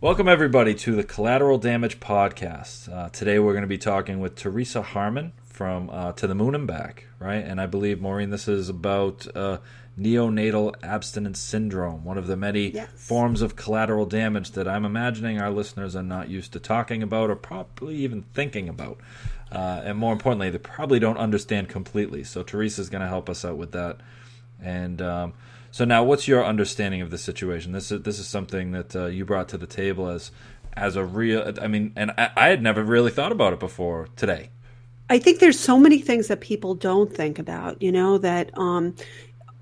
Welcome, everybody, to the Collateral Damage Podcast. Uh, today, we're going to be talking with Teresa Harmon from uh, To the Moon and Back, right? And I believe, Maureen, this is about uh, neonatal abstinence syndrome, one of the many Yes. forms of collateral damage that I'm imagining our listeners are not used to talking about or probably even thinking about. Uh, and more importantly, they probably don't understand completely. So, Teresa's going to help us out with that. And um, so now, what's your understanding of the situation? This is this is something that uh, you brought to the table as as a real. I mean, and I, I had never really thought about it before today. I think there's so many things that people don't think about, you know, that um,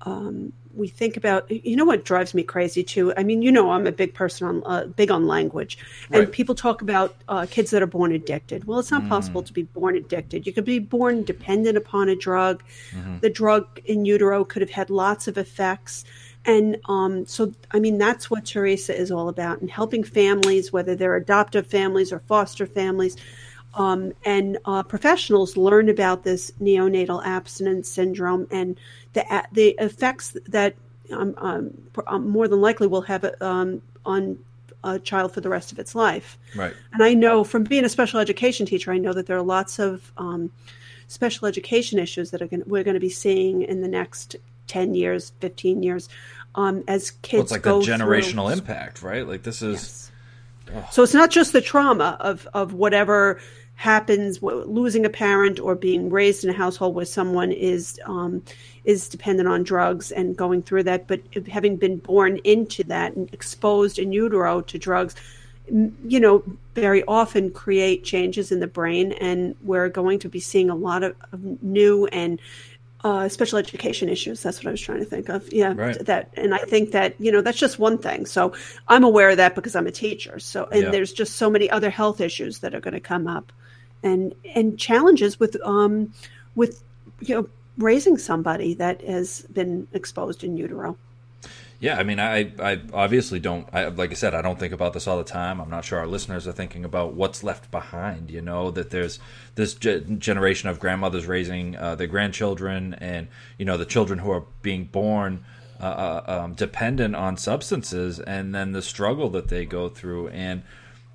um, we think about. You know what drives me crazy too? I mean, you know, I'm a big person on uh, big on language, and Right. people talk about uh, kids that are born addicted. Well, it's not possible to be born addicted. You could be born dependent upon a drug. The drug in utero could have had lots of effects. And um, so, I mean, that's what Teresa is all about, and helping families, whether they're adoptive families or foster families, um, and uh, professionals learn about this neonatal abstinence syndrome and the the effects that um, um, um, more than likely will have um, on a child for the rest of its life. Right. And I know from being a special education teacher, I know that there are lots of um, special education issues that are going we're going to be seeing in the next ten years, fifteen years, um, as kids Well, it's like go the generational through. impact, right? Like this is So it's not just the trauma of of whatever happens, losing a parent or being raised in a household where someone is um, is dependent on drugs and going through that, but having been born into that and exposed in utero to drugs, you know, very often create changes in the brain, and we're going to be seeing a lot of, of new and uh, special education issues. That's what I was trying to think of. Yeah, Right. that, and I think that you know that's just one thing. So I'm aware of that because I'm a teacher. So and Yeah. there's just so many other health issues that are going to come up, and and challenges with um with you know raising somebody that has been exposed in utero. Yeah, I mean, I, I obviously don't. I, like I said, I don't think about this all the time. I'm not sure our listeners are thinking about what's left behind. You know, that there's this ge- generation of grandmothers raising uh, their grandchildren, and you know, the children who are being born uh, uh, um, dependent on substances, and then the struggle that they go through, and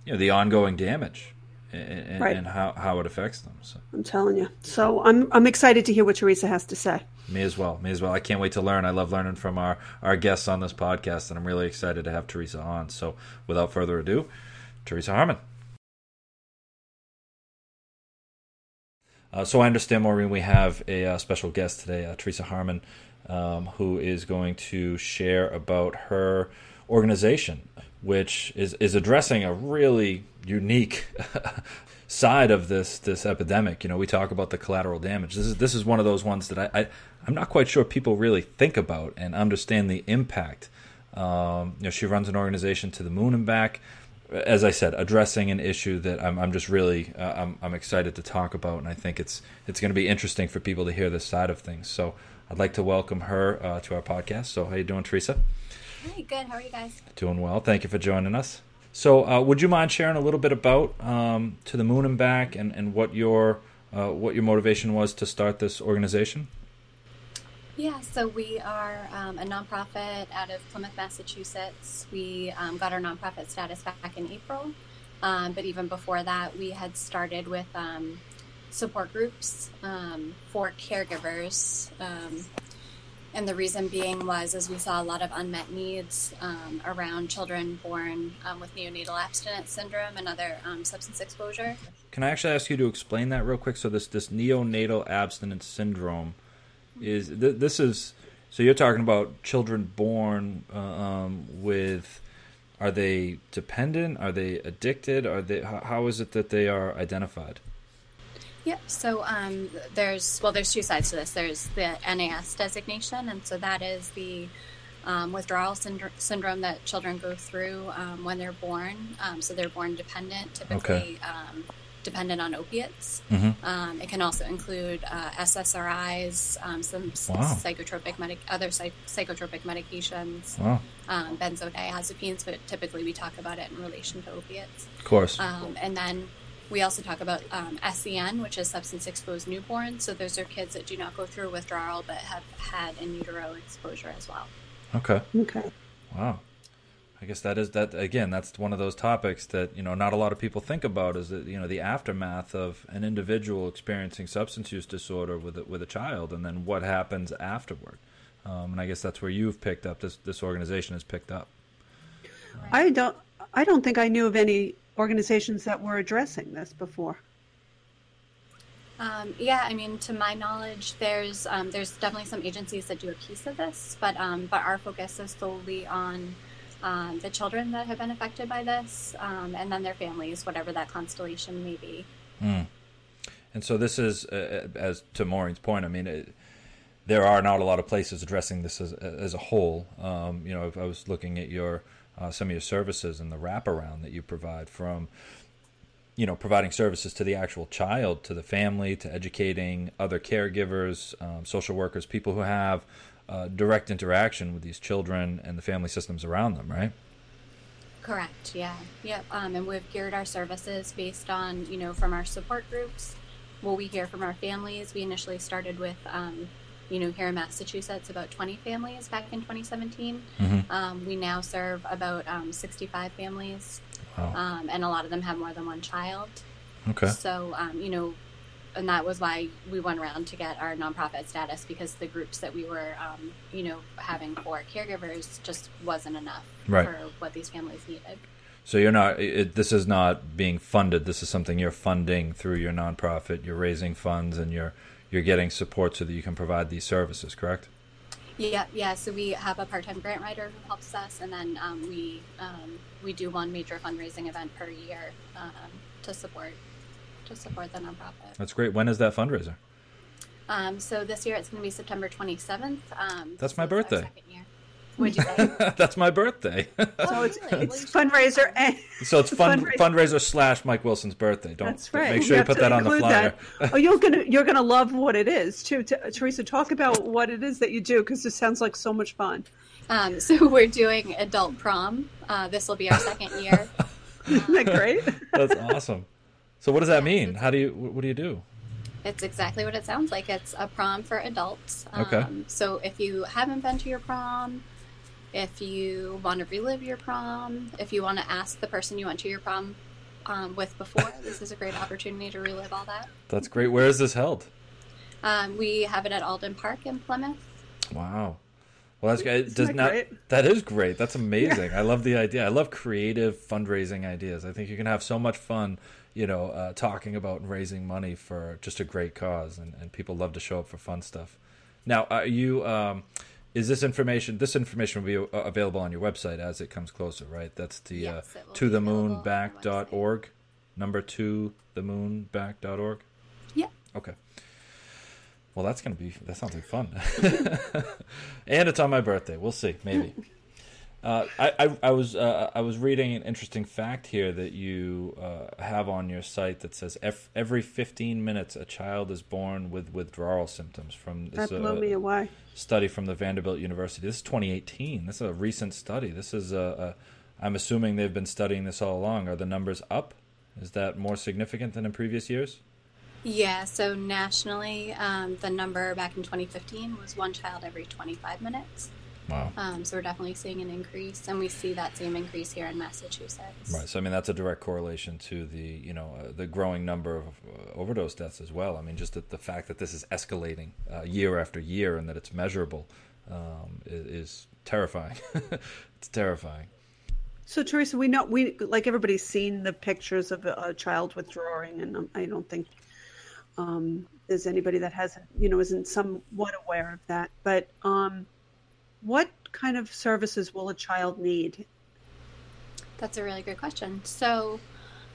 you know, the ongoing damage, and, Right. and how how it affects them. So. I'm telling you. So I'm I'm excited to hear what Teresa has to say. Me as well. Me as well. I can't wait to learn. I love learning from our, our guests on this podcast, and I'm really excited to have Teresa on. So, without further ado, Teresa Harmon. Uh, so, I understand, Maureen, we have a uh, special guest today, uh, Teresa Harmon, um, who is going to share about her organization, which is, is addressing a really unique side of this this epidemic. You know, we talk about the collateral damage. This is this is one of those ones that I, I I'm not quite sure people really think about and understand the impact. Um, you know, she runs an organization to the moon and back. As I said, addressing an issue that I'm, I'm just really uh, I'm, I'm excited to talk about, and I think it's it's going to be interesting for people to hear this side of things. So I'd like to welcome her uh, to our podcast. So how you doing, Teresa? Hi, good. How are you guys? Doing well. Thank you for joining us. So, uh, would you mind sharing a little bit about um, to the moon and back, and, and what your uh, what your motivation was to start this organization? Yeah, so we are um, a nonprofit out of Plymouth, Massachusetts. We um, got our nonprofit status back in April, um, but even before that, we had started with um, support groups um, for caregivers. And the reason being was as we saw a lot of unmet needs um, around children born um, with neonatal abstinence syndrome and other um, substance exposure. Can I actually ask you to explain that real quick? So, this this neonatal abstinence syndrome is th- this is so you're talking about children born uh, um, with are they dependent? Are they addicted? Are they how, how is it that they are identified? Yep. So um, there's well, there's two sides to this. There's the NAS designation, and so that is the um, withdrawal syndr- syndrome that children go through um, when they're born. Um, so they're born dependent, typically um, dependent on opiates. Mhm. Um, it can also include uh, SSRIs, um, some Wow. psychotropic medic- other psych- psychotropic medications, Wow, um, benzodiazepines, but typically we talk about it in relation to opiates. of course. Um, and then we also talk about um, SEN, which is substance exposed newborns. So those are kids that do not go through withdrawal but have had in utero exposure as well. Okay. Okay. Wow. I guess that is that again. That's one of those topics that you know not a lot of people think about. Is that you know the aftermath of an individual experiencing substance use disorder with a, with a child, and then what happens afterward. Um, and I guess that's where you've picked up this this organization has picked up. I don't I don't think I knew of any organizations that were addressing this before. Um, yeah, I mean, to my knowledge, there's um, there's definitely some agencies that do a piece of this, but um, but our focus is solely on um, the children that have been affected by this, um, and then their families, whatever that constellation may be. Mm. And so this is, uh, as to Maureen's point, I mean, it, there are not a lot of places addressing this as, as a whole. Um, you know, if I was looking at your uh, some of your services and the wraparound that you provide from you know providing services to the actual child to the family to educating other caregivers um, social workers people who have uh, direct interaction with these children and the family systems around them right? Correct yeah. Yep um, and we've geared our services based on you know from our support groups what we hear from our families. We initially started with um, you know here in massachusetts about 20 families back in 2017 mm-hmm. Um, we now serve about um, 65 families Wow. Um, and a lot of them have more than one child. Okay. So, um, you know, and that was why we went around to get our nonprofit status because the groups that we were, um, you know, having for caregivers just wasn't enough right. for what these families needed. So you're not. It, this is not being funded. This is something you're funding through your nonprofit. You're raising funds and you're you're getting support so that you can provide these services. Correct? Yeah, yeah. So we have a part-time grant writer who helps us, and then um, we um, we do one major fundraising event per year um, to support to support the nonprofit. That's great. When is that fundraiser? Um, so this year it's going to be September 27th. Um, That's my birthday. What'd you say? That's my birthday. Oh, so it's, really? it's fundraiser and so it's fun, fundraiser. fundraiser slash Mike Wilson's birthday. Don't That's right. make sure you, you put that on the flyer. oh, you're gonna you're gonna love what it is too. Teresa, talk about what it is that you do because this sounds like so much fun. Um, so we're doing adult prom. Uh, this will be our second year. Isn't that great? That's awesome. So what does that mean? How do you what do you do? It's exactly what it sounds like. It's a prom for adults. Okay. Um, so if you haven't been to your prom, if you want to relive your prom, if you want to ask the person you went to your prom um, with before, this is a great opportunity to relive all that. That's great. Where is this held? Um, we have it at Alden Park in Plymouth. Wow. Well, that's great. Does that not great? that is great. That's amazing. Yeah. I love the idea. I love creative fundraising ideas. I think you can have so much fun, you know, uh, talking about and raising money for just a great cause, and, and people love to show up for fun stuff. Now, are you? Um, is this information? This information will be uh, available on your website as it comes closer, right? That's the yes, uh, to the moon back.org, number two the moon back.org. Yeah. Okay. Well, that's gonna be that sounds like fun, and it's on my birthday. We'll see, maybe. Uh, I, I, I was uh, I was reading an interesting fact here that you uh, have on your site that says every 15 minutes a child is born with withdrawal symptoms from this, that blew me away. study from the Vanderbilt University. This is 2018. This is a recent study. This is a, a I'm assuming they've been studying this all along. Are the numbers up? Is that more significant than in previous years? Yeah, so nationally, um, the number back in 2015 was one child every 25 minutes. Wow. Um, so we're definitely seeing an increase, and we see that same increase here in Massachusetts. Right. So I mean, that's a direct correlation to the you know uh, the growing number of uh, overdose deaths as well. I mean, just the, the fact that this is escalating uh, year after year and that it's measurable um, is, is terrifying. it's terrifying. So Teresa, we know we like everybody's seen the pictures of a, a child withdrawing, and um, I don't think um, there's anybody that hasn't, you know, isn't somewhat aware of that. But um, what kind of services will a child need? That's a really good question. So,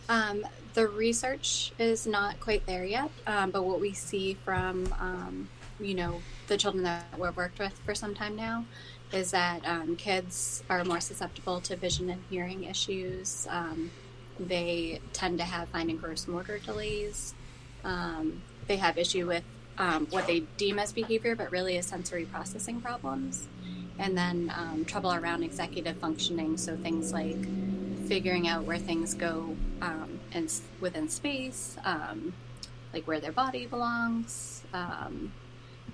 um, the research is not quite there yet, um, but what we see from, um, you know, the children that we've worked with for some time now is that um, kids are more susceptible to vision and hearing issues. Um, they tend to have fine and gross motor delays. Um, they have issue with um, what they deem as behavior, but really is sensory processing problems. And then um, trouble around executive functioning, so things like figuring out where things go um, in, within space, um, like where their body belongs, um,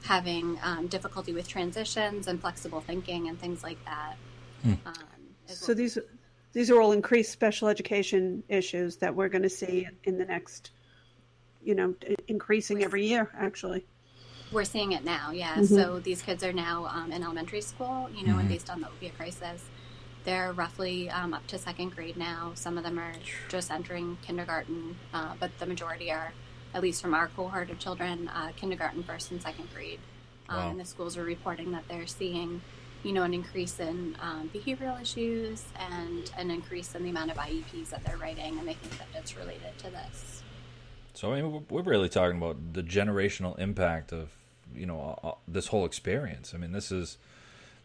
having difficulty with transitions and flexible thinking and things like that. Hmm. So these these are all increased special education issues that we're going to see in the next, you know, increasing every year. Actually, we're seeing it now. Yeah. Mm-hmm. So these kids are now um, in elementary school. You know, mm-hmm. and based on the opiate crisis, they're roughly um, up to second grade now. Some of them are just entering kindergarten, uh, but the majority are, at least from our cohort of children, uh, kindergarten, first and second grade. Um, wow. And the schools are reporting that they're seeing, you know, an increase in um, behavioral issues and an increase in the amount of IEPs that they're writing, and they think that it's related to this. So I mean, we're really talking about the generational impact of you know this whole experience. I mean, this is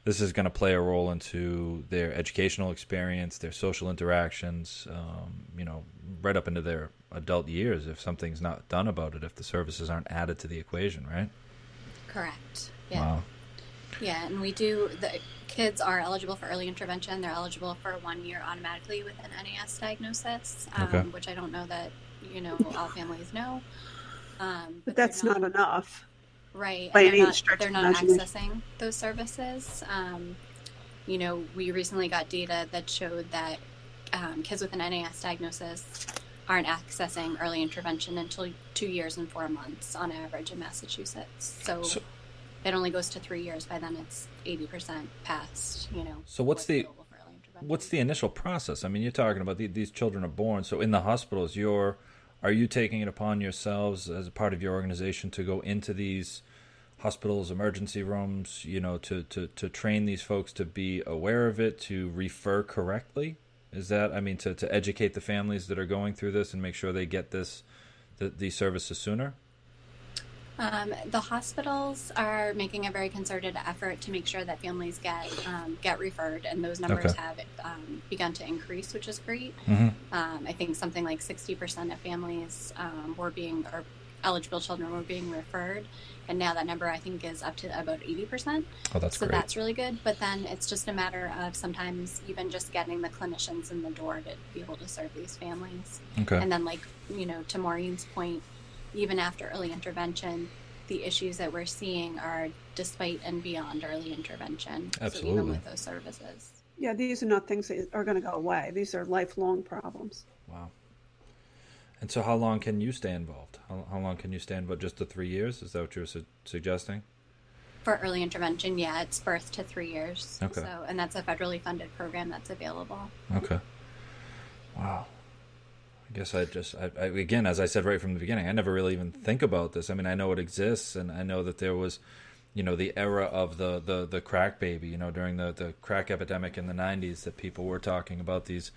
this is going to play a role into their educational experience, their social interactions, um, you know, right up into their adult years if something's not done about it, if the services aren't added to the equation, right? Correct. Yeah. Wow. Yeah, and we do. The kids are eligible for early intervention. They're eligible for one year automatically with an NAS diagnosis, um, okay. which I don't know that you know all families know. Um, but, but that's not, not, enough, right? By any not, they're not accessing those services. Um, you know, we recently got data that showed that um, kids with an NAS diagnosis aren't accessing early intervention until two years and four months on average in Massachusetts. So, so it only goes to three years. By then, it's eighty percent past. You know. So what's the what's the initial process? I mean, you're talking about the, these children are born. So in the hospitals, you're are you taking it upon yourselves as a part of your organization to go into these hospitals, emergency rooms, you know, to, to, to train these folks to be aware of it, to refer correctly? Is that I mean to, to educate the families that are going through this and make sure they get this the, these services sooner? Um, the hospitals are making a very concerted effort to make sure that families get um, get referred, and those numbers okay. have um, begun to increase, which is great. Mm-hmm. Um, I think something like sixty percent of families um, were being or eligible children were being referred, and now that number I think is up to about eighty percent. Oh, that's so great. that's really good. But then it's just a matter of sometimes even just getting the clinicians in the door to be able to serve these families. Okay. And then, like you know, to Maureen's point, even after early intervention, the issues that we're seeing are despite and beyond early intervention. Absolutely. So even with those services. Yeah, these are not things that are going to go away. These are lifelong problems. Wow. And so, how long can you stay involved? How, how long can you stay involved? Just the three years? Is that what you're su- suggesting? For early intervention, yeah, it's birth to three years. Okay. So, and that's a federally funded program that's available. Okay. Wow. I guess I just, I, I, again, as I said right from the beginning, I never really even think about this. I mean, I know it exists, and I know that there was, you know, the era of the the, the crack baby. You know, during the the crack epidemic in the '90s, that people were talking about these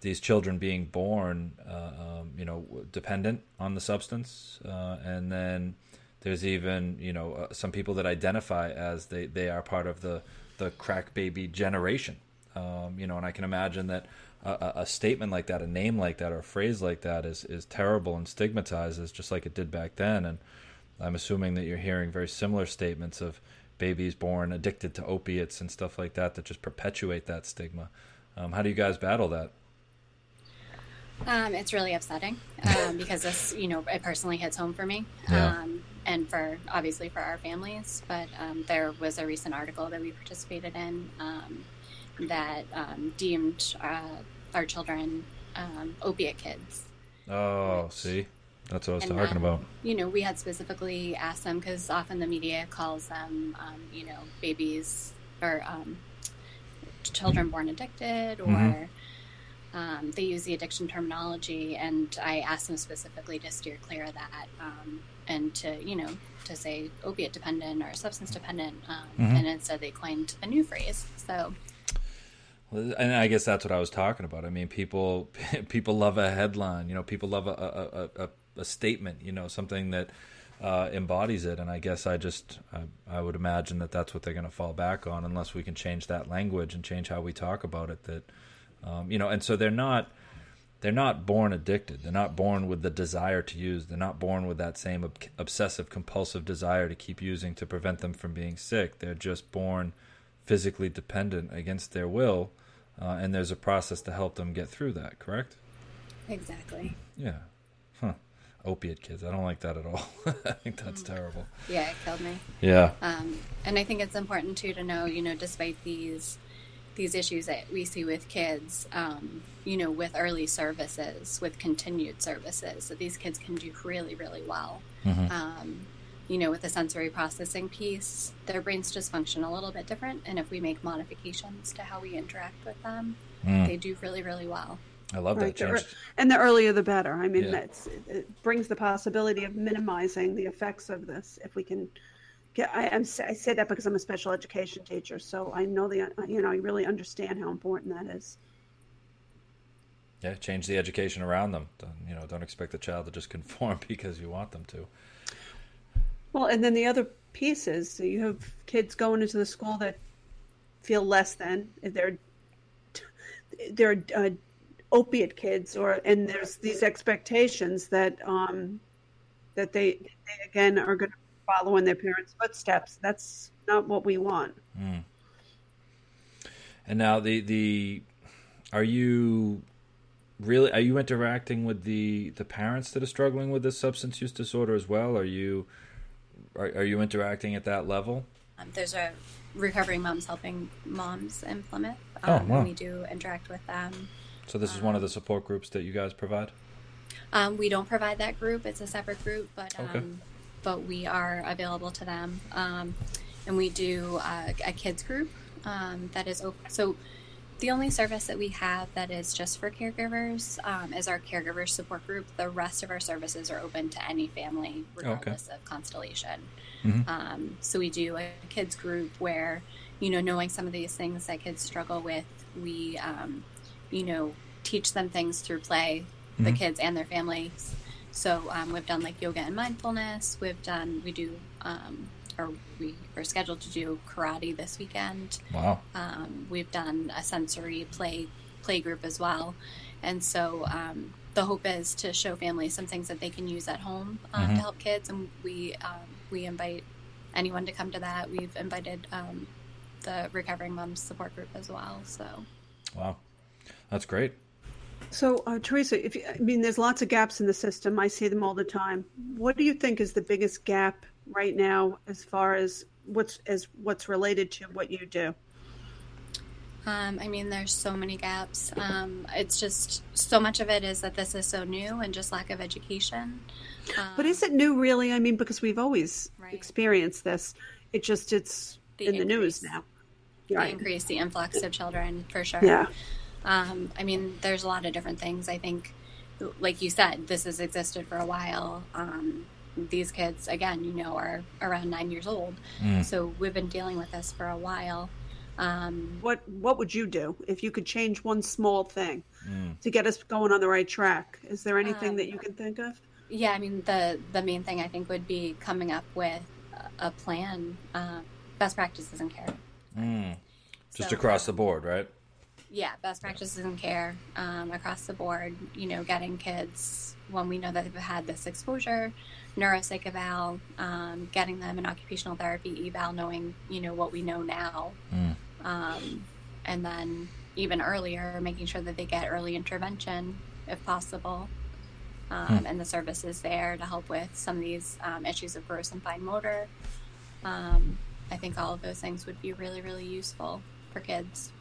these children being born, uh, um, you know, dependent on the substance, uh, and then there's even you know uh, some people that identify as they they are part of the the crack baby generation. Um, you know, and I can imagine that a, a, statement like that, a name like that, or a phrase like that is is terrible and stigmatizes, just like it did back then. And I'm assuming that you're hearing very similar statements of babies born addicted to opiates and stuff like that that just perpetuate that stigma. Um, how do you guys battle that? Um, it's really upsetting um, because this, you know, it personally hits home for me, yeah. um, and for obviously for our families. But um, there was a recent article that we participated in um, that um, deemed uh, our children um, opiate kids. Oh, which, see, that's what I was talking then, about. You know, we had specifically asked them because often the media calls them, um, you know, babies or um, children born addicted, or mm-hmm. um, they use the addiction terminology. And I asked them specifically to steer clear of that um, and to, you know, to say opiate dependent or substance dependent. Um, mm-hmm. And instead, they coined a new phrase. So and I guess that's what I was talking about. I mean, people people love a headline. You know, people love a a, a, a statement. You know, something that uh, embodies it. And I guess I just I, I would imagine that that's what they're going to fall back on, unless we can change that language and change how we talk about it. That um, you know, and so they're not they're not born addicted. They're not born with the desire to use. They're not born with that same ob- obsessive compulsive desire to keep using to prevent them from being sick. They're just born physically dependent against their will, uh, and there's a process to help them get through that. Correct? Exactly. Yeah. Huh. Opiate kids. I don't like that at all. I think that's mm. terrible. Yeah, it killed me. Yeah. Um, and I think it's important too to know, you know, despite these these issues that we see with kids, um, you know, with early services, with continued services, that these kids can do really, really well. Mm-hmm. Um, you know, with the sensory processing piece, their brains just function a little bit different. And if we make modifications to how we interact with them, mm. they do really, really well. I love right. that change. And the earlier the better. I mean, yeah. it brings the possibility of minimizing the effects of this if we can get. I, am, I say that because I'm a special education teacher, so I know the you know I really understand how important that is. Yeah, change the education around them. You know, don't expect the child to just conform because you want them to. Well, and then the other piece is so you have kids going into the school that feel less than if they're they're uh, opiate kids, or and there's these expectations that um, that they, they again are going to follow in their parents' footsteps. That's not what we want. Mm. And now the the are you really are you interacting with the the parents that are struggling with this substance use disorder as well? Are you are, are you interacting at that level? Um, there's a recovering moms helping moms in Plymouth. Oh, um, oh, wow. We do interact with them. So this is um, one of the support groups that you guys provide. Um, we don't provide that group; it's a separate group, but okay. Um, but we are available to them, um, and we do uh, a kids group that is open. So the only service that we have that is just for caregivers um, is our caregiver support group. The rest of our services are open to any family, regardless okay. of constellation. Mm-hmm. Um, so we do a kids group where, you know, knowing some of these things that kids struggle with, we, um, you know, teach them things through play, mm-hmm. the kids and their families. So um, we've done like yoga and mindfulness. We've done, we do um, or we are scheduled to do karate this weekend. Wow. Um, we've done a sensory play play group as well, and so um, the hope is to show families some things that they can use at home um, mm-hmm. to help kids, and we um, we invite anyone to come to that. We've invited um, the recovering moms support group as well. So. Wow, that's great. So, uh, Teresa, if you, I mean, there's lots of gaps in the system. I see them all the time. What do you think is the biggest gap right now as far as what's as what's related to what you do? Um, I mean, there's so many gaps. Um, it's just so much of it is that this is so new and just lack of education. Um, but is it new, really? I mean, because we've always right. experienced this. It just it's the in increase, the news now. The right. increase, the influx of children, for sure. Yeah. Um, I mean, there's a lot of different things. I think, like you said, this has existed for a while. These kids, again, you know, are around nine years old. Mm. So we've been dealing with this for a while. Um, what What would you do if you could change one small thing mm. to get us going on the right track? Is there anything um, that you can think of? Yeah, I mean the the main thing I think would be coming up with a plan, uh, best practices in care. Mm. Just so, across the board, right? Yeah, best practices in care um, across the board. You know, getting kids when we know that they've had this exposure, neuropsych eval, um, getting them an occupational therapy eval, knowing you know what we know now, mm. um, and then even earlier, making sure that they get early intervention if possible, um, mm. and the services there to help with some of these um, issues of gross and fine motor. Um, I think all of those things would be really, really useful for kids.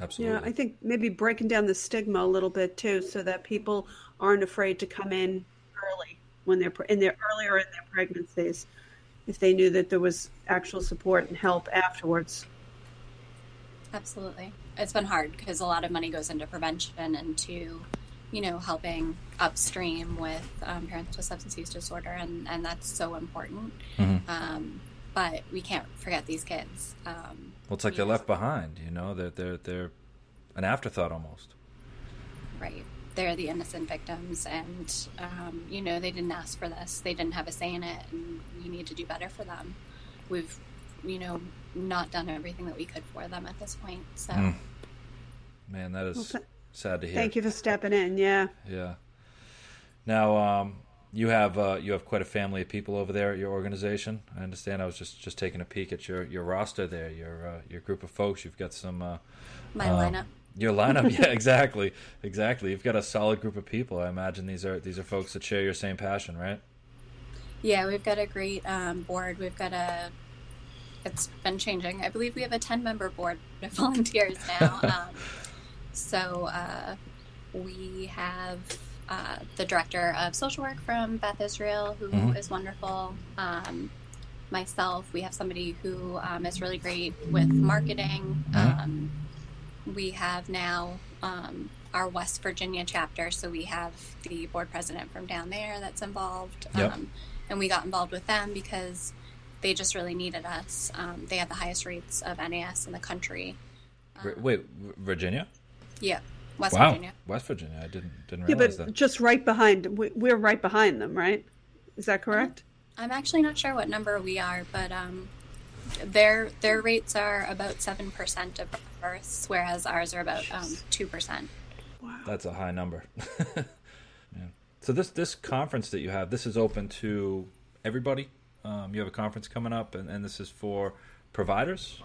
Absolutely. Yeah, I think maybe breaking down the stigma a little bit too, so that people aren't afraid to come in early when they're in their earlier in their pregnancies, if they knew that there was actual support and help afterwards. Absolutely, it's been hard because a lot of money goes into prevention and to, you know, helping upstream with um, parents with substance use disorder, and and that's so important. Mm-hmm. Um, but we can't forget these kids. Um, well, it's like they're left behind. You know, they're they're they're an afterthought almost. Right. They're the innocent victims, and um, you know they didn't ask for this. They didn't have a say in it, and we need to do better for them. We've, you know, not done everything that we could for them at this point. So, mm. man, that is well, sad to hear. Thank you for stepping in. Yeah. Yeah. Now, um, you have uh, you have quite a family of people over there at your organization. I understand. I was just, just taking a peek at your, your roster there, your uh, your group of folks. You've got some uh, my um, lineup. Your lineup, yeah, exactly, exactly. You've got a solid group of people. I imagine these are these are folks that share your same passion, right? Yeah, we've got a great um, board. We've got a it's been changing. I believe we have a 10 member board of volunteers now. um, so uh, we have uh, the director of social work from Beth Israel, who mm-hmm. is wonderful. Um, myself, we have somebody who um, is really great with marketing. Mm-hmm. Um, we have now um, our West Virginia chapter, so we have the board president from down there that's involved. Yep. Um, and we got involved with them because they just really needed us. Um, they have the highest rates of NAS in the country. Wait, Virginia? Yeah. West wow. Virginia. West Virginia. I didn't didn't realize yeah, but that. just right behind. We're right behind them, right? Is that correct? I'm actually not sure what number we are, but um, their their rates are about seven percent of births, whereas ours are about um, two percent. Wow, that's a high number. yeah. So this this conference that you have, this is open to everybody. Um, you have a conference coming up, and, and this is for providers.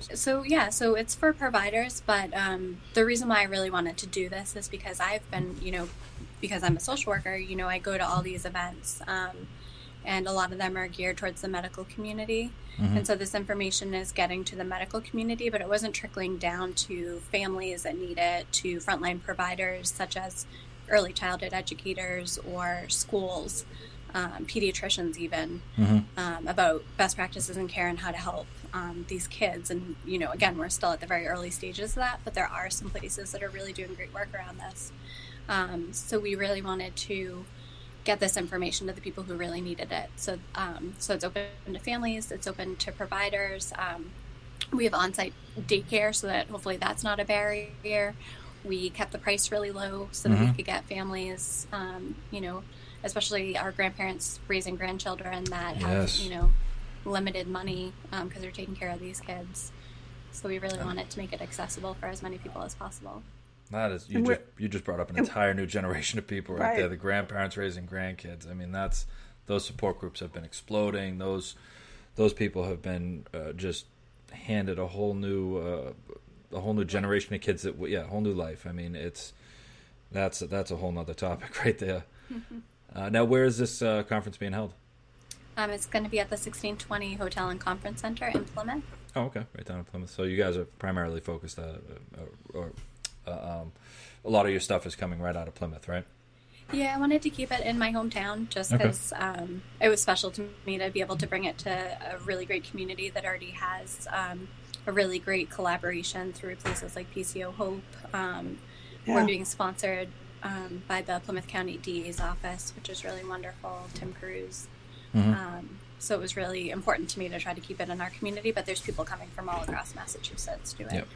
So yeah, so it's for providers, but um, the reason why I really wanted to do this is because I've been, you know, because I'm a social worker, you know, I go to all these events, um, and a lot of them are geared towards the medical community, mm-hmm. and so this information is getting to the medical community, but it wasn't trickling down to families that need it, to frontline providers such as early childhood educators or schools um, pediatricians even mm-hmm. um, about best practices in care and how to help um, these kids. And you know, again, we're still at the very early stages of that, but there are some places that are really doing great work around this. Um, so we really wanted to get this information to the people who really needed it. So, um, so it's open to families, it's open to providers. Um, we have on-site daycare, so that hopefully that's not a barrier. We kept the price really low so that mm-hmm. we could get families, you know, especially our grandparents raising grandchildren that have you know limited money because um, they're taking care of these kids. So we really wanted to make it accessible for as many people as possible. That is you just you just brought up an entire new generation of people right, right, there. The grandparents raising grandkids. I mean, that's those support groups have been exploding. Those those people have been uh, just handed a whole new uh, a whole new generation of kids that yeah, a whole new life. I mean, it's that's that's a whole nother topic right there. Uh, now, where is this uh, conference being held? Um, it's going to be at the 1620 Hotel and Conference Center in Plymouth. Oh, okay, right down in Plymouth. So you guys are primarily focused, uh, uh or uh, um, a lot of your stuff is coming right out of Plymouth, right? Yeah, I wanted to keep it in my hometown just because okay. um, it was special to me to be able to bring it to a really great community that already has um, a really great collaboration through places like PCO Hope. Um, yeah. We're being sponsored um, by the Plymouth County DA's office, which is really wonderful. Tim Cruz. Mm-hmm. Um, so it was really important to me to try to keep it in our community. But there's people coming from all across Massachusetts to it. Yep.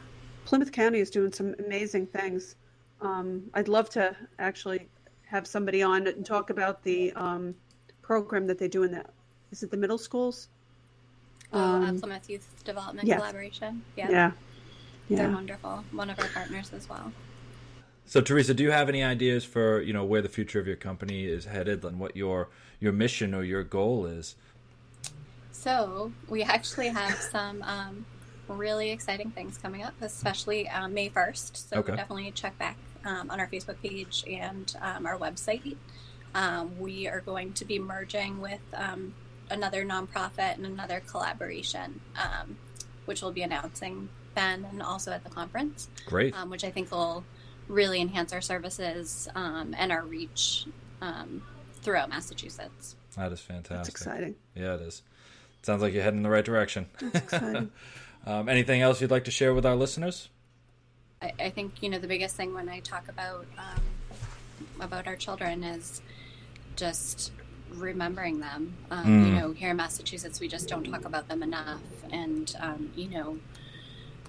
Plymouth County is doing some amazing things. Um, I'd love to actually have somebody on and talk about the um, program that they do in the. Is it the middle schools? Oh, uh, um, Plymouth Youth Development yeah. Collaboration. Yeah. yeah. Yeah. They're wonderful. One of our partners as well. So, Teresa, do you have any ideas for you know where the future of your company is headed and what your your mission or your goal is? So, we actually have some um, really exciting things coming up, especially um, May first. So, okay. definitely check back um, on our Facebook page and um, our website. Um, we are going to be merging with um, another nonprofit and another collaboration, which we'll be announcing then and also at the conference. Great. which I think will really enhance our services um, and our reach um, throughout Massachusetts. That is fantastic. That's exciting. Yeah, it is. Sounds like you're heading in the right direction. um, anything else you'd like to share with our listeners? I, I think you know the biggest thing when I talk about um, about our children is just remembering them. Um, mm. You know, here in Massachusetts, we just don't talk about them enough, and um, you know,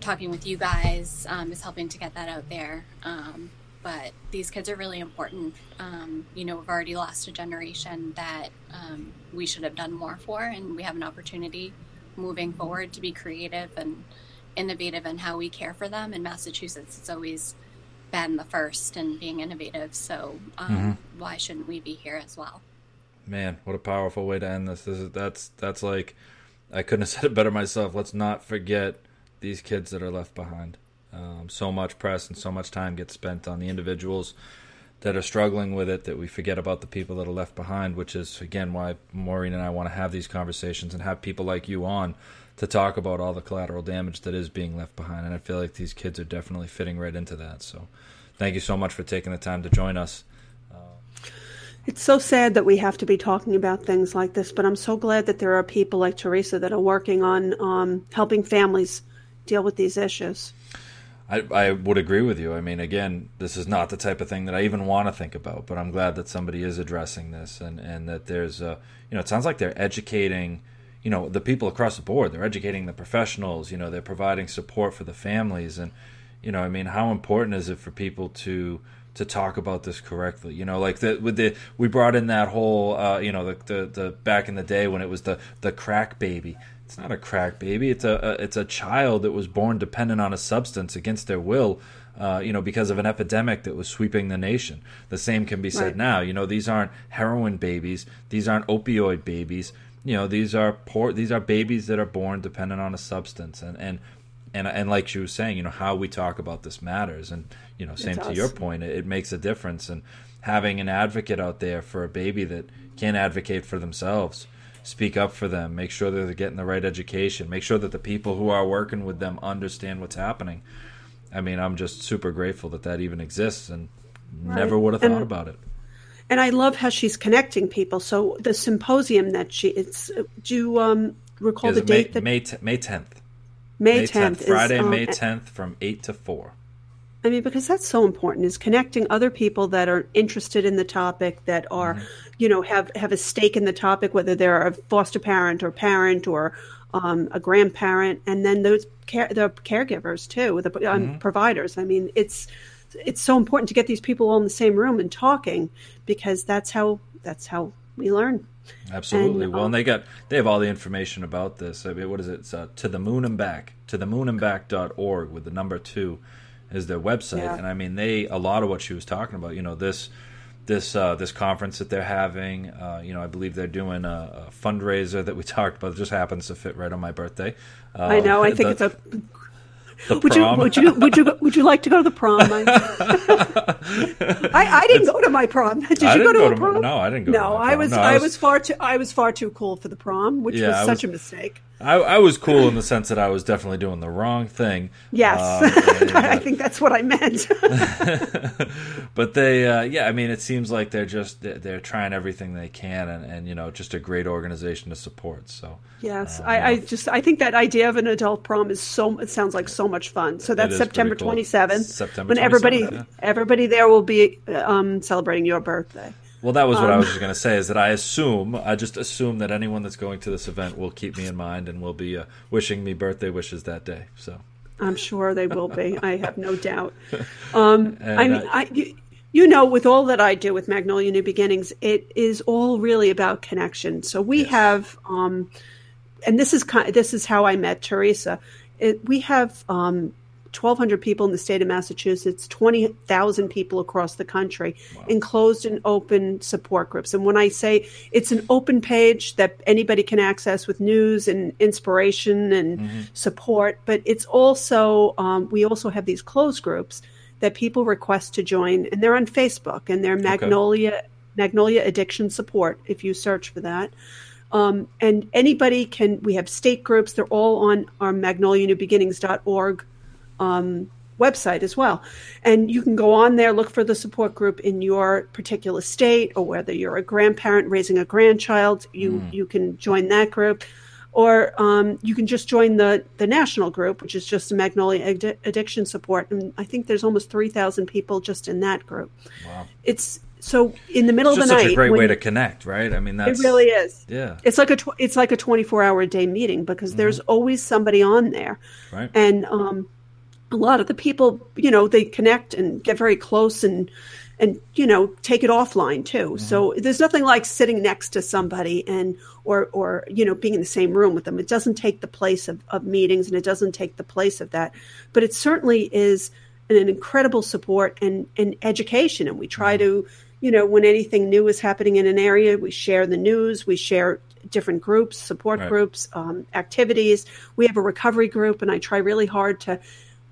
talking with you guys um, is helping to get that out there. Um, but these kids are really important. Um, you know, we've already lost a generation that um, we should have done more for, and we have an opportunity moving forward to be creative and innovative in how we care for them. In Massachusetts, it's always been the first and being innovative. So um, mm-hmm. why shouldn't we be here as well? Man, what a powerful way to end this. This is that's that's like I couldn't have said it better myself. Let's not forget these kids that are left behind. Um, so much press and so much time gets spent on the individuals that are struggling with it that we forget about the people that are left behind, which is again why Maureen and I want to have these conversations and have people like you on to talk about all the collateral damage that is being left behind. And I feel like these kids are definitely fitting right into that. So, thank you so much for taking the time to join us. It's so sad that we have to be talking about things like this, but I'm so glad that there are people like Teresa that are working on um, helping families deal with these issues. I, I would agree with you. I mean, again, this is not the type of thing that I even want to think about, but I'm glad that somebody is addressing this and, and that there's, a, you know, it sounds like they're educating, you know, the people across the board. They're educating the professionals, you know, they're providing support for the families. And, you know, I mean, how important is it for people to, to talk about this correctly. You know, like the with the we brought in that whole uh, you know the, the the back in the day when it was the the crack baby. It's not a crack baby. It's a, a it's a child that was born dependent on a substance against their will. Uh, you know, because of an epidemic that was sweeping the nation. The same can be said right. now. You know, these aren't heroin babies. These aren't opioid babies. You know, these are poor. These are babies that are born dependent on a substance, and and and and like she was saying, you know, how we talk about this matters. And you know, same to your point, it, it, makes a difference. And having an advocate out there for a baby that can't advocate for themselves, speak up for them, make sure that they're getting the right education, make sure that the people who are working with them understand what's happening. I mean, I'm just super grateful that that even exists, and right. never would have thought and, about it. And I love how she's connecting people. So the symposium that she it's do you um, recall the date? May, that May t- May 10th. May, 10th, Friday, is, um, May 10th from 8 to 4. I mean, because that's so important is connecting other people that are interested in the topic, that are, mm-hmm. you know, have have a stake in the topic, whether they're a foster parent or parent or um, a grandparent, and then those care, the caregivers too, the um, mm-hmm. providers. I mean, it's it's so important to get these people all in the same room and talking because that's how that's how we learn. Absolutely. And, well, and they got they have all the information about this. I mean, what is it? It's, uh, to the moon and back to the moon and back.org with the number two is their website. Yeah. And I mean, they a lot of what she was talking about. You know, this this uh, this conference that they're having. Uh, you know, I believe they're doing a, a, fundraiser that we talked about. It just happens to fit right on my birthday. Uh, I know. I think the, it's a would you would you would you would you like to go to the prom? I, I, didn't go to my prom. Did you go to go a prom? My, no, I didn't go. No, I was, no I was, I was far too I was far too cool for the prom, which yeah, was such was, a mistake. I, I, was cool in the sense that I was definitely doing the wrong thing. Yes, um, and, I think that's what I meant. but they, uh, yeah, I mean, it seems like they're just they're trying everything they can, and, and you know, just a great organization to support. So yes, uh, I, I, just I think that idea of an adult prom is so it sounds like so much fun. So that's September twenty seventh. September when everybody yeah. everybody there will be um, celebrating your birthday. Well, that was what um, I was just going to say. Is that I assume, I just assume that anyone that's going to this event will keep me in mind and will be uh, wishing me birthday wishes that day. So I'm sure they will be. I have no doubt. Um, I mean, I, you, you, know, with all that I do with Magnolia New Beginnings, it is all really about connection. So we yes. have, um, and this is kind, this is how I met Teresa. It, we have um, 1,200 people in the state of Massachusetts, 20,000 people across the country, wow. enclosed and open support groups. And when I say it's an open page that anybody can access with news and inspiration and mm-hmm. support, but it's also, um, we also have these closed groups that people request to join, and they're on Facebook, and they're Magnolia. Okay. Magnolia Addiction Support, if you search for that. Um, and anybody can, we have state groups, they're all on our magnolianewbeginnings.org um, website as well. And you can go on there, look for the support group in your particular state, or whether you're a grandparent raising a grandchild, you mm. you can join that group, or um, you can just join the the national group, which is just the Magnolia Ad- Addiction Support. And I think there's almost three thousand people just in that group. Wow. It's so in the middle it's of the night, such a great way to connect, right? I mean, that's it really is. Yeah, it's like a tw- it's like a 24 hour a day meeting because mm-hmm. there's always somebody on there, right? And um, a lot of the people, you know, they connect and get very close and and you know take it offline too. Mm-hmm. So there's nothing like sitting next to somebody and or or you know being in the same room with them. It doesn't take the place of, of meetings and it doesn't take the place of that, but it certainly is an, an incredible support and, and education. And we try mm-hmm. to you know when anything new is happening in an area, we share the news, we share different groups, support right. groups, um, activities. We have a recovery group, and I try really hard to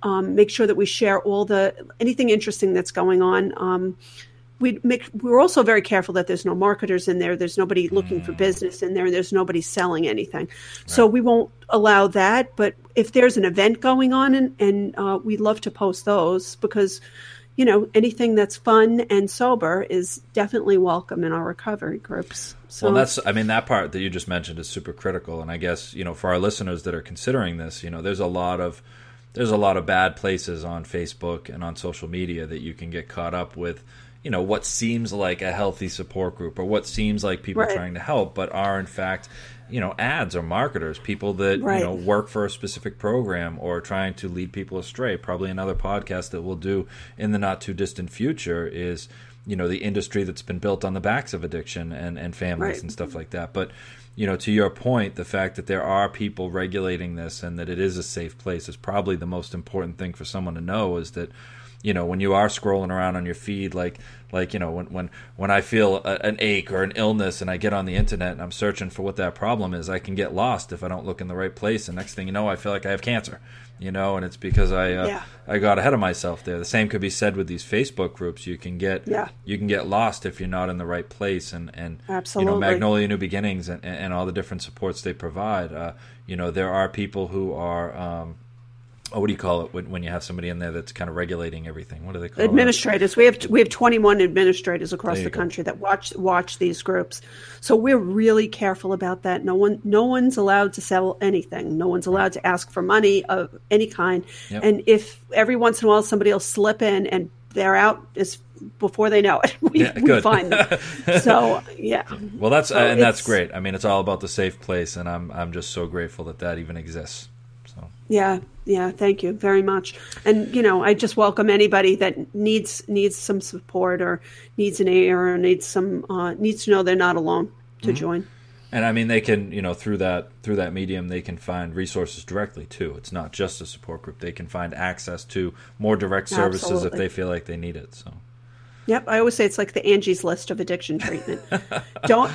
um, make sure that we share all the anything interesting that's going on. Um, we make we're also very careful that there's no marketers in there. There's nobody looking for business in there. And there's nobody selling anything. So we won't allow that. But if there's an event going on and, and uh, we love to post those because you know anything that's fun and sober is definitely welcome in our recovery groups. So well, that's I mean that part that you just mentioned is super critical, and I guess you know for our listeners that are considering this, you know, there's a lot of there's a lot of bad places on Facebook and on social media that you can get caught up with you know what seems like a healthy support group or what seems like people Right. trying to help but are in fact you know ads or marketers people that Right. you know work for a specific program or trying to lead people astray probably another podcast that we'll do in the not too distant future is you know the industry that's been built on the backs of addiction and and families Right. and stuff like that but you know to your point the fact that there are people regulating this and that it is a safe place is probably the most important thing for someone to know is that you know when you are scrolling around on your feed like like you know when when when I feel a, an ache or an illness and I get on the internet and I'm searching for what that problem is I can get lost if I don't look in the right place and next thing you know I feel like I have cancer you know and it's because I uh, Yeah. I got ahead of myself there the same could be said with these Facebook groups you can get Yeah. you can get lost if you're not in the right place and and you know Absolutely. Magnolia New Beginnings and, and all the different supports they provide uh, you know there are people who are um, oh, what do you call it when, when you have somebody in there that's kind of regulating everything? What do they call it? administrators we have we have 21 administrators across the go. country that watch watch these groups so we're really careful about that no one no one's allowed to sell anything no one's allowed to ask for money of any kind Yep. and if every once in a while somebody will slip in and they're out is before they know it we, Yeah, we find them so yeah Well, that's So uh, and that's great. I mean, it's all about the safe place, and I'm I'm just so grateful that that even exists. Yeah, yeah, thank you very much. And you know, I just welcome anybody that needs needs some support or needs an ear or needs some uh, needs to know they're not alone to join. And I mean, they can, you know, through that through that medium, they can find resources directly too. It's not just a support group; they can find access to more direct services if they feel like they need it. So, Yep, I always say it's like the Angie's List of addiction treatment. don't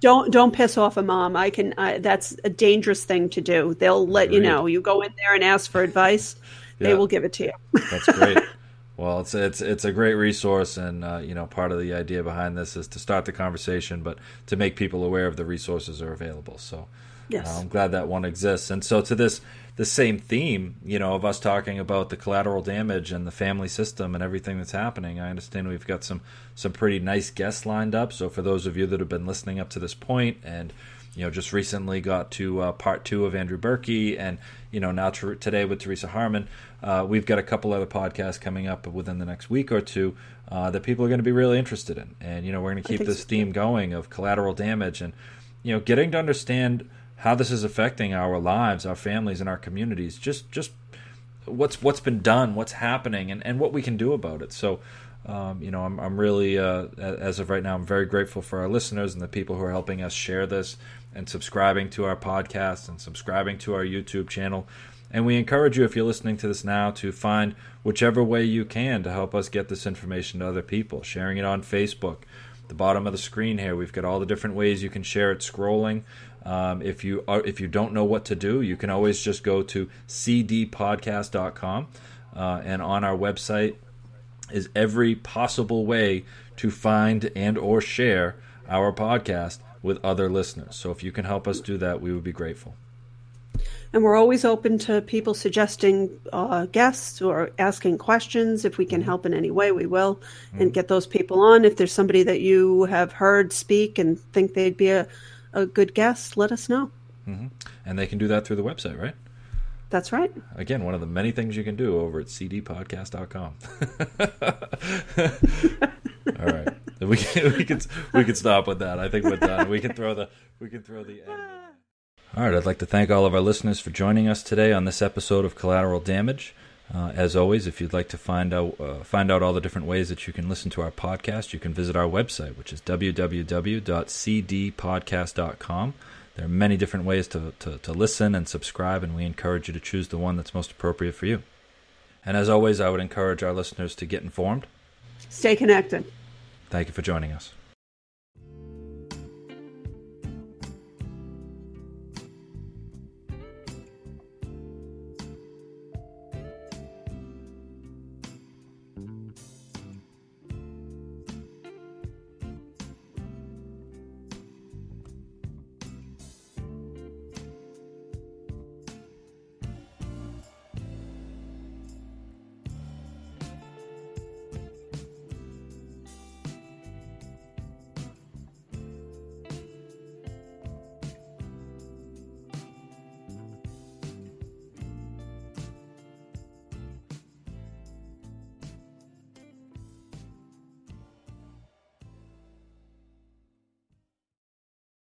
don't don't piss off a mom. I can. I, that's a dangerous thing to do. They'll let you know. You go in there and ask for advice. They will give it to you. that's great. well, it's it's it's a great resource, and uh, you know, part of the idea behind this is to start the conversation, but to make people aware of the resources that are available. So, Yes. Uh, I'm glad that one exists. And so to this the same theme, you know, of us talking about the collateral damage and the family system and everything that's happening, I understand we've got some some pretty nice guests lined up. So for those of you that have been listening up to this point and you know just recently got to uh, part two of Andrew Berkey and you know now to, today with Teresa Harmon, uh, we've got a couple other podcasts coming up within the next week or two uh, that people are going to be really interested in. And you know we're going to keep this so, theme going of collateral damage and you know getting to understand how this is affecting our lives, our families, and our communities. Just just what's what's been done, what's happening, and, and what we can do about it. So, um, you know, I'm I'm really uh, as of right now, I'm very grateful for our listeners and the people who are helping us share this and subscribing to our podcast and subscribing to our YouTube channel. And we encourage you, if you're listening to this now, to find whichever way you can to help us get this information to other people. Sharing it on Facebook, the bottom of the screen here, we've got all the different ways you can share it. Scrolling. Um, if you are, if you don't know what to do, you can always just go to cdpodcast.com, uh, and on our website is every possible way to find and or share our podcast with other listeners. So if you can help us do that, we would be grateful. And we're always open to people suggesting uh, guests or asking questions. If we can help in any way, we will, and get those people on. If there's somebody that you have heard speak and think they'd be a, a good guest, let us know. Mm-hmm. And they can do that through the website, right? That's right. Again, one of the many things you can do over at cdpodcast.com. All right. We can, we can we can stop with that. I think we're done. We can throw the we can throw the end. Ah. All right, I'd like to thank all of our listeners for joining us today on this episode of Collateral Damage. Uh, as always, if you'd like to find out uh, find out all the different ways that you can listen to our podcast, you can visit our website, which is www.cdpodcast.com. There are many different ways to, to, to listen and subscribe, and we encourage you to choose the one that's most appropriate for you. And as always, I would encourage our listeners to get informed. Stay connected. Thank you for joining us.